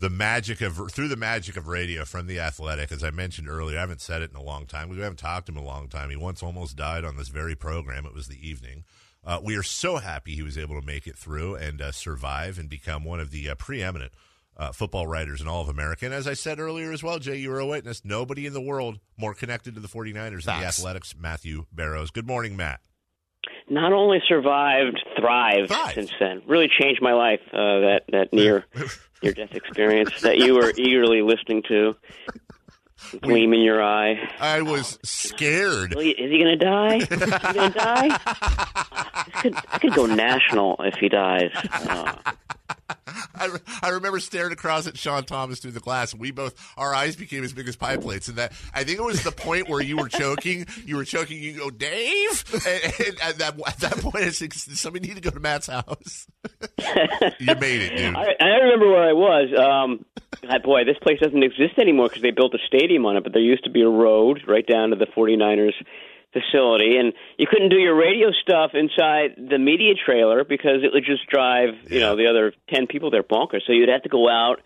the magic of through the magic of radio from the athletic as i mentioned earlier i haven't said it in a long time we haven't talked to him in a long time he once almost died on this very program it was the evening uh, we are so happy he was able to make it through and uh, survive and become one of the uh, preeminent uh, football writers in all of America. And as I said earlier as well, Jay, you were a witness. Nobody in the world more connected to the 49ers than the Athletics, Matthew Barrows. Good morning, Matt. Not only survived, thrived, Thrived. since then. Really changed my life. Uh, that that near near death experience that you were eagerly listening to. Gleam in your eye. I was scared. Is he going to die? Is he going to die? I could, I could go national if he dies. Uh, I, I remember staring across at Sean Thomas through the glass. And we both, our eyes became as big as pie plates. And that, I think it was the point where you were choking. You were choking. You go, Dave. And, and at that at that point, I said, somebody need to go to Matt's house. you made it, dude. I, I remember where I was. Um, boy, this place doesn't exist anymore because they built a stadium on it. But there used to be a road right down to the 49ers facility, and you couldn't do your radio stuff inside the media trailer because it would just drive you know the other ten people there bonkers. So you'd have to go out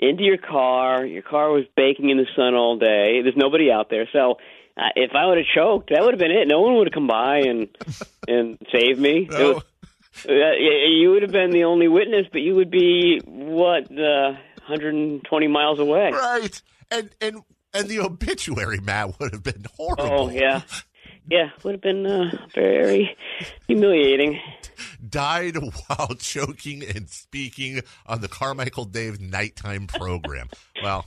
into your car. Your car was baking in the sun all day. There's nobody out there, so. Uh, if I would have choked, that would have been it. No one would have come by and and saved me. No. was- uh, you would have been the only witness, but you would be what uh, 120 miles away. Right. And and and the obituary, Matt, would have been horrible. Oh yeah, yeah, would have been uh, very humiliating. Died while choking and speaking on the Carmichael Dave nighttime program. well,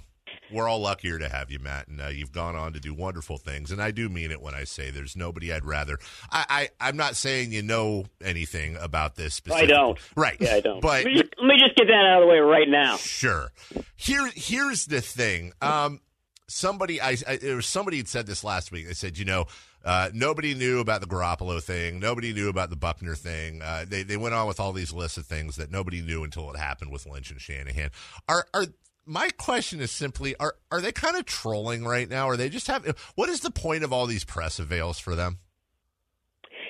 we're all luckier to have you, Matt, and uh, you've gone on to do wonderful things. And I do mean it when I say there's nobody I'd rather. I, I I'm not saying you know anything about this. I don't. Right. Yeah, I don't. But let, me just, let me just get that out of the way right now. Sure. Here, here's the thing. Um, somebody, I, I there was somebody had said this last week. They said, you know, uh, nobody knew about the Garoppolo thing. Nobody knew about the Buckner thing. Uh, they they went on with all these lists of things that nobody knew until it happened with Lynch and Shanahan. Are are my question is simply are are they kind of trolling right now? Are they just have what is the point of all these press avails for them?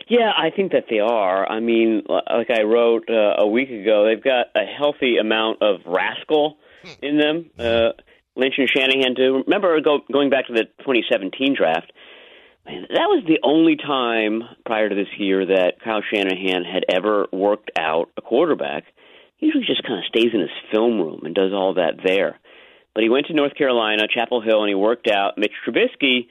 Yeah, I think that they are. I mean, like I wrote uh, a week ago, they've got a healthy amount of rascal in them. Uh, Lynch and Shanahan do. Remember go, going back to the 2017 draft. Man, that was the only time prior to this year that Kyle Shanahan had ever worked out a quarterback. He usually just kind of stays in his film room and does all that there. But he went to North Carolina, Chapel Hill, and he worked out Mitch Trubisky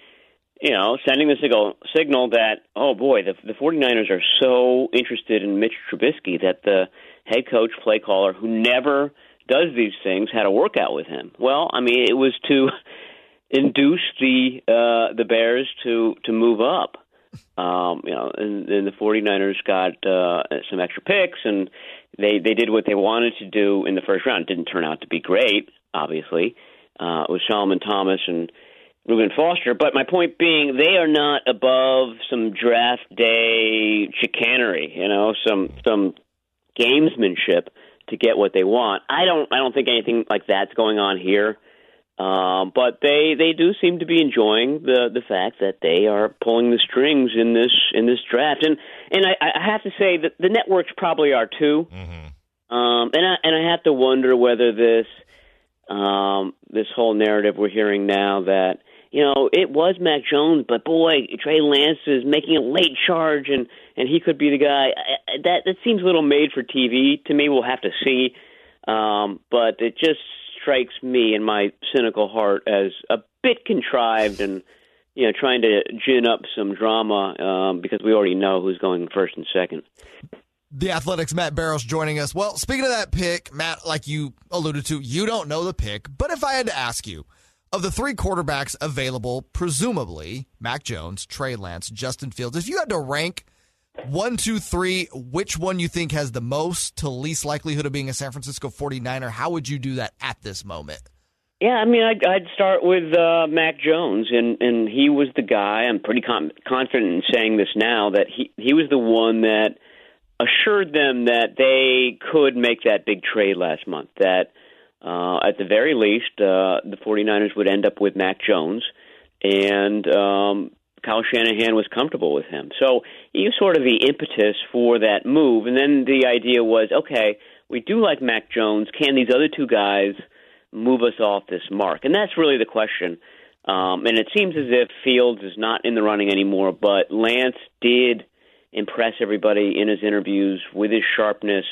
you know, sending the signal signal that oh boy, the the 49ers are so interested in Mitch Trubisky that the head coach, play caller, who never does these things, had a workout with him. Well, I mean, it was to induce the uh, the Bears to to move up. Um, you know, and, and the 49ers got uh, some extra picks, and they they did what they wanted to do in the first round. It didn't turn out to be great, obviously. Uh, it was Solomon Thomas and Reuben Foster. But my point being, they are not above some draft day chicanery, you know, some some gamesmanship to get what they want. I don't I don't think anything like that's going on here. Um, but they they do seem to be enjoying the the fact that they are pulling the strings in this in this draft, and and I, I have to say that the networks probably are too. Um, and I and I have to wonder whether this um, this whole narrative we're hearing now that you know it was Mac Jones, but boy, Trey Lance is making a late charge, and and he could be the guy. That that seems a little made for TV to me. We'll have to see, um, but it just strikes me in my cynical heart as a bit contrived and you know trying to gin up some drama um, because we already know who's going first and second. The Athletics Matt Barrows joining us. Well, speaking of that pick, Matt, like you alluded to, you don't know the pick, but if I had to ask you, of the three quarterbacks available, presumably Mac Jones, Trey Lance, Justin Fields, if you had to rank one, two, three, which one you think has the most to least likelihood of being a San Francisco 49er, how would you do that at this moment? Yeah, I mean, I'd, I'd start with uh, Mac Jones, and and he was the guy. I'm pretty com- confident in saying this now that he he was the one that assured them that they could make that big trade last month. That uh, at the very least, uh, the 49ers would end up with Mac Jones, and um, Kyle Shanahan was comfortable with him. So he was sort of the impetus for that move. And then the idea was, okay, we do like Mac Jones. Can these other two guys move us off this mark? And that's really the question. Um, and it seems as if Fields is not in the running anymore, but Lance did impress everybody in his interviews with his sharpness,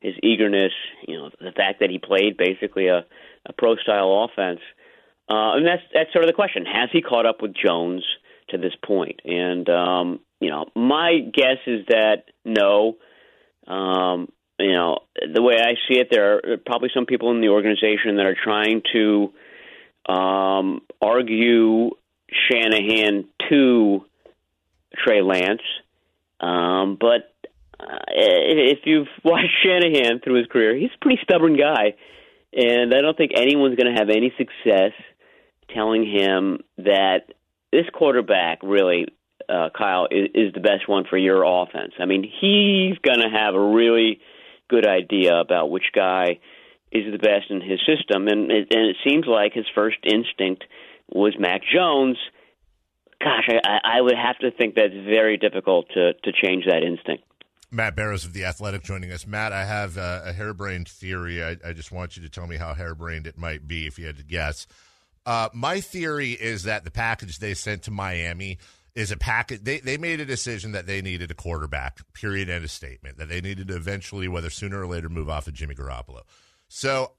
his eagerness, you know, the fact that he played basically a, a pro style offense. Uh, and that's that's sort of the question: Has he caught up with Jones to this point? And um, you know, my guess is that no. Um, you know, the way I see it, there are probably some people in the organization that are trying to um, argue Shanahan to Trey Lance. Um, but if you've watched Shanahan through his career, he's a pretty stubborn guy, and I don't think anyone's going to have any success telling him that this quarterback really, uh, Kyle, is, is the best one for your offense. I mean, he's going to have a really good idea about which guy is the best in his system, and it, and it seems like his first instinct was Mac Jones. Gosh, I, I would have to think that's very difficult to to change that instinct. Matt Barrows of The Athletic joining us. Matt, I have a, a harebrained theory. I, I, just want you to tell me how harebrained it might be if you had to guess. Uh, my theory is that the package they sent to Miami is a package. They, they made a decision that they needed a quarterback, period, end of statement, that they needed to eventually, whether sooner or later, move off of Jimmy Garoppolo. So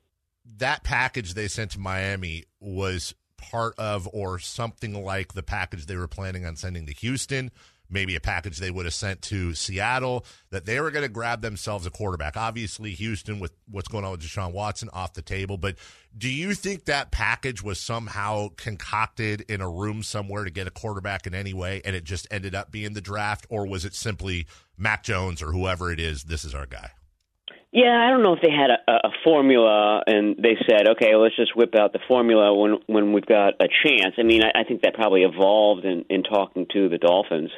that package they sent to Miami was part of or something like the package they were planning on sending to Houston, maybe a package they would have sent to Seattle, that they were going to grab themselves a quarterback. Obviously, Houston, with what's going on with Deshaun Watson, off the table. But do you think that package was somehow concocted in a room somewhere to get a quarterback in any way, and it just ended up being the draft? Or was it simply Mac Jones or whoever it is, this is our guy? Yeah, I don't know if they had a, a formula and they said, okay, let's just whip out the formula when when we've got a chance. I mean, I, I think that probably evolved in, in talking to the Dolphins.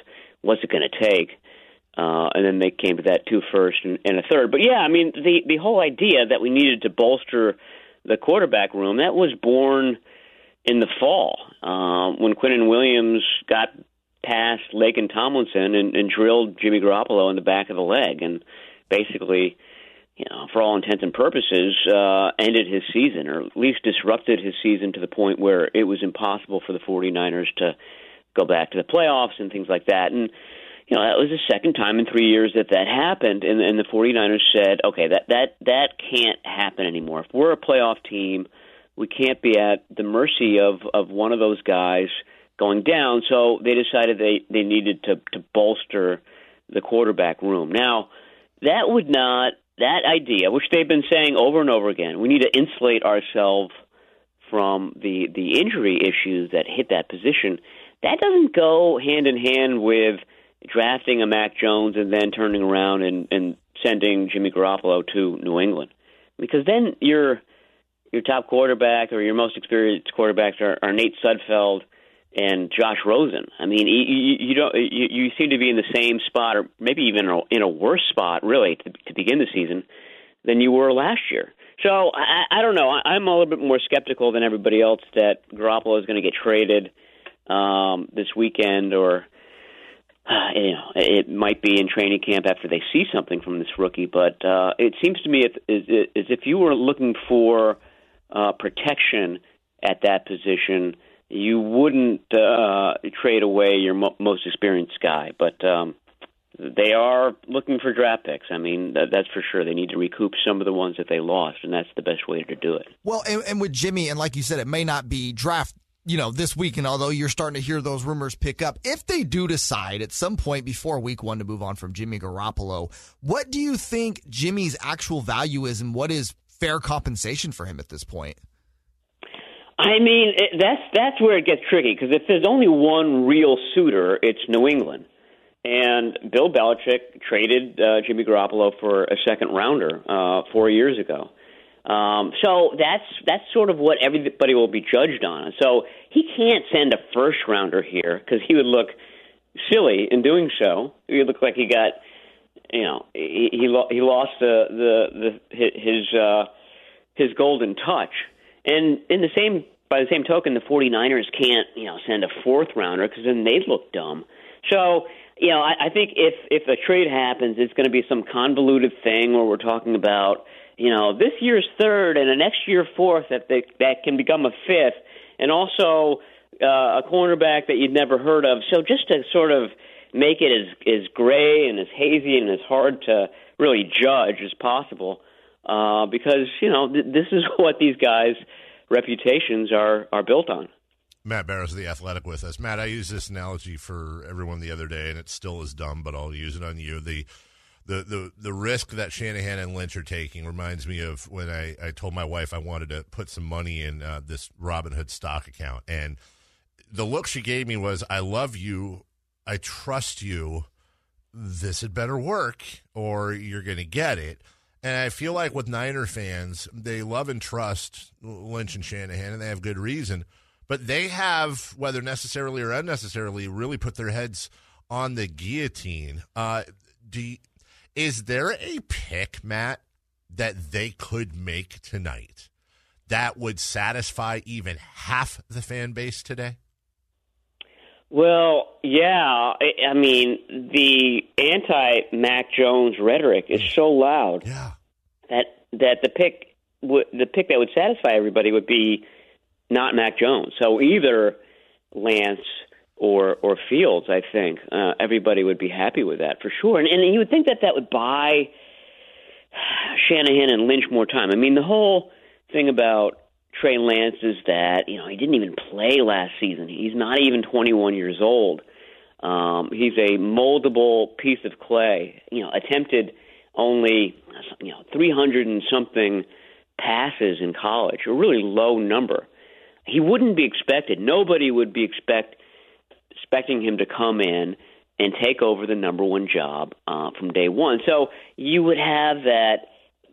What's it going to take? Uh, and then they came to that two first and, and a third. But yeah, I mean, the the whole idea that we needed to bolster the quarterback room that was born in the fall um, when Quinnen Williams got past Laken Tomlinson and, and drilled Jimmy Garoppolo in the back of the leg and basically you know, for all intents and purposes, uh, ended his season, or at least disrupted his season to the point where it was impossible for the 49ers to go back to the playoffs and things like that. And, you know, that was the second time in three years that that happened. And, and the 49ers said, okay, that, that, that can't happen anymore. If we're a playoff team, we can't be at the mercy of, of one of those guys going down. So they decided they, they needed to, to bolster the quarterback room. Now, that would not that idea, which they've been saying over and over again, we need to insulate ourselves from the the injury issues that hit that position. That doesn't go hand in hand with drafting a Mac Jones and then turning around and, and sending Jimmy Garoppolo to New England, because then your your top quarterback or your most experienced quarterbacks are, are Nate Sudfeld and Josh Rosen. I mean, you, you don't you, you seem to be in the same spot, or maybe even in a worse spot, really, to, to begin the season than you were last year. So I, I don't know. I, I'm a little bit more skeptical than everybody else that Garoppolo is going to get traded um, this weekend, or uh, you know, it might be in training camp after they see something from this rookie. But uh, it seems to me as, as if you were looking for uh, protection at that position you wouldn't uh, trade away your mo- most experienced guy. But um, they are looking for draft picks. I mean, that, that's for sure. They need to recoup some of the ones that they lost, and that's the best way to do it. Well, and, and with Jimmy, and like you said, it may not be draft you know, this week, and although you're starting to hear those rumors pick up, if they do decide at some point before week one to move on from Jimmy Garoppolo, what do you think Jimmy's actual value is and what is fair compensation for him at this point? I mean, that's that's where it gets tricky because if there's only one real suitor, it's New England. And Bill Belichick traded uh, Jimmy Garoppolo for a second rounder uh, four years ago. Um, so that's that's sort of what everybody will be judged on. So he can't send a first rounder here because he would look silly in doing so. He would look like he got, you know, he he, lo- he lost the the, the his uh, his golden touch. And in the same by the same token, the 49ers can't, you know, send a fourth rounder because then they'd look dumb. So, you know, I, I think if if a trade happens, it's going to be some convoluted thing where we're talking about you know, this year's third and a next year fourth that they, that can become a fifth, and also uh, a cornerback that you'd never heard of. So just to sort of make it as as gray and as hazy and as hard to really judge as possible, uh, because you know th- this is what these guys' reputations are are built on. Matt Barrows of the Athletic with us. Matt, I used this analogy for everyone the other day, and it still is dumb, but I'll use it on you. The the the the risk that Shanahan and Lynch are taking reminds me of when I, I told my wife I wanted to put some money in uh, this Robinhood stock account, and the look she gave me was, "I love you, I trust you. This had better work, or you're going to get it." And I feel like with Niner fans, they love and trust Lynch and Shanahan, and they have good reason. But they have, whether necessarily or unnecessarily, really put their heads on the guillotine. Uh, do you, is there a pick, Matt, that they could make tonight that would satisfy even half the fan base today? Well, yeah. I, mean, the anti Mac Jones rhetoric is so loud Yeah. that that the pick w- the pick that would satisfy everybody would be not Mac Jones. So either Lance or or Fields, I think uh, everybody would be happy with that for sure. And, and you would think that that would buy Shanahan and Lynch more time. I mean, the whole thing about Trey Lance is that you know he didn't even play last season. He's not even 21 years old. Um, he's a moldable piece of clay. You know, attempted only you know 300 and something passes in college, a really low number. He wouldn't be expected. Nobody would be expect expecting him to come in and take over the number one job uh, from day one. So you would have that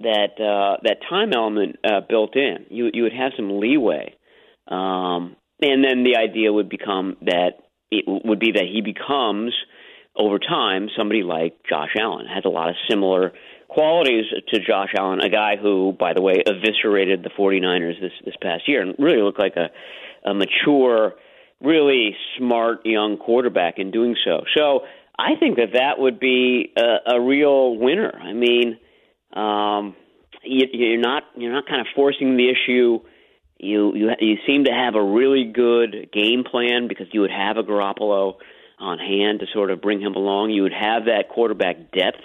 that uh, that time element uh, built in. You you would have some leeway, um, and then the idea would become that it would be that he becomes over time somebody like Josh Allen has a lot of similar qualities to Josh Allen, a guy who, by the way, eviscerated the 49ers this this past year and really looked like a, a mature, really smart young quarterback in doing so. So I think that that would be a, a real winner. I mean um, you, you're not you're not kind of forcing the issue. You you you seem to have a really good game plan because you would have a Garoppolo on hand to sort of bring him along. You would have that quarterback depth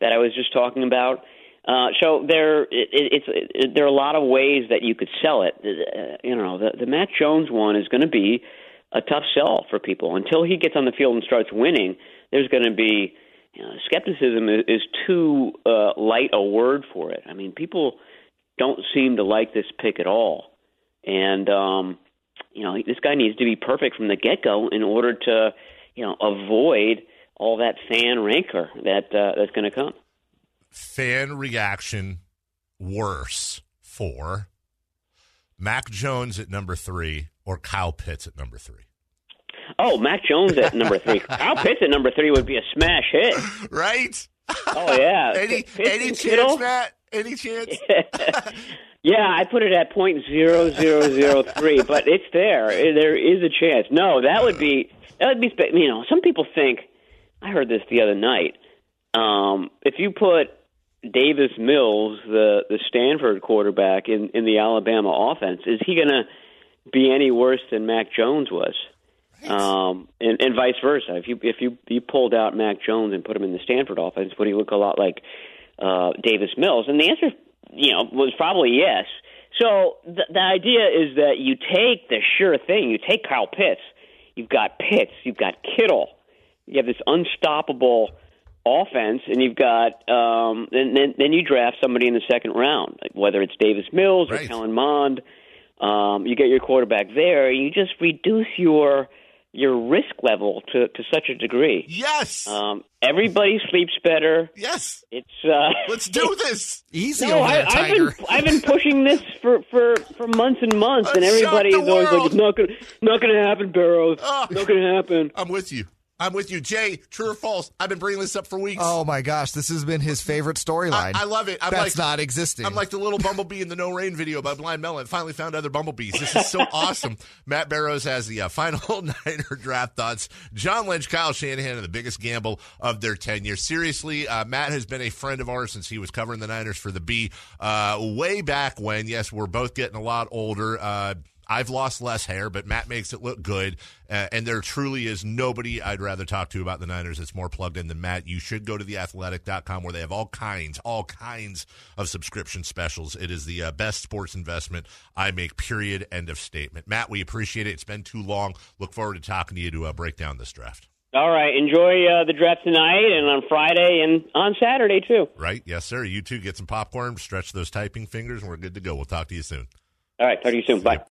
that I was just talking about. Uh, so there, it, it's it, there are a lot of ways that you could sell it. Uh, you know, the the Mac Jones one is going to be a tough sell for people until he gets on the field and starts winning. There's going to be you know, skepticism is, is too uh, light a word for it. I mean, people don't seem to like this pick at all, and um, you know, this guy needs to be perfect from the get go in order to, you know, avoid all that fan rancor that uh, that's going to come. Fan reaction worse for Mac Jones at number three or Kyle Pitts at number three. Oh, Mac Jones at number three. Kyle Pitts at number three would be a smash hit. Right? Oh yeah. any Pitts any chance, Kittle? Matt? Any chance? yeah, I put it at point zero zero zero three, but it's there. There is a chance. No, that would be that would be. You know, some people think. I heard this the other night. Um, if you put Davis Mills, the the Stanford quarterback, in in the Alabama offense, is he going to be any worse than Mac Jones was? Um, and, and vice versa. If you if you you pulled out Mac Jones and put him in the Stanford offense, would he look a lot like uh, Davis Mills? And the answer, you know, was probably yes. So the, the idea is that you take the sure thing. You take Kyle Pitts. You've got Pitts. You've got Kittle. You have this unstoppable offense, and you've got um, and then then you draft somebody in the second round, like whether it's Davis Mills Right. or Kellen Mond. Um, you get your quarterback there. And you just reduce your your risk level to to such a degree. yes. Um, everybody sleeps better. yes. It's uh, Let's do this. Easy no, I, I've, been I've been pushing this for for for months and months, and Let's everybody is the always like, "It's not gonna not gonna happen, Barrows. Oh. Not gonna happen." I'm with you. I'm with you, Jay. True or false? I've been bringing this up for weeks. Oh my gosh, this has been his favorite storyline. I, I love it. I'm That's like, not existing. I'm like the little bumblebee in the No Rain video by Blind Melon. Finally found other bumblebees. This is so awesome. Matt Barrows has the uh, final Niner draft thoughts. John Lynch, Kyle Shanahan, and the biggest gamble of their tenure. Seriously, uh, Matt has been a friend of ours since he was covering the Niners for the Bee uh, way back when. Yes, we're both getting a lot older. I've lost less hair, but Matt makes it look good. Uh, and there truly is nobody I'd rather talk to about the Niners that's more plugged in than Matt. You should go to theathletic.com where they have all kinds, all kinds of subscription specials. It is the uh, best sports investment I make, period. End of statement. Matt, we appreciate it. It's been too long. Look forward to talking to you to uh, break down this draft. All right. Enjoy uh, the draft tonight and on Friday and on Saturday, too. Right? Yes, sir. You too. Get some popcorn, stretch those typing fingers, and we're good to go. We'll talk to you soon. All right. Talk to you soon. Bye.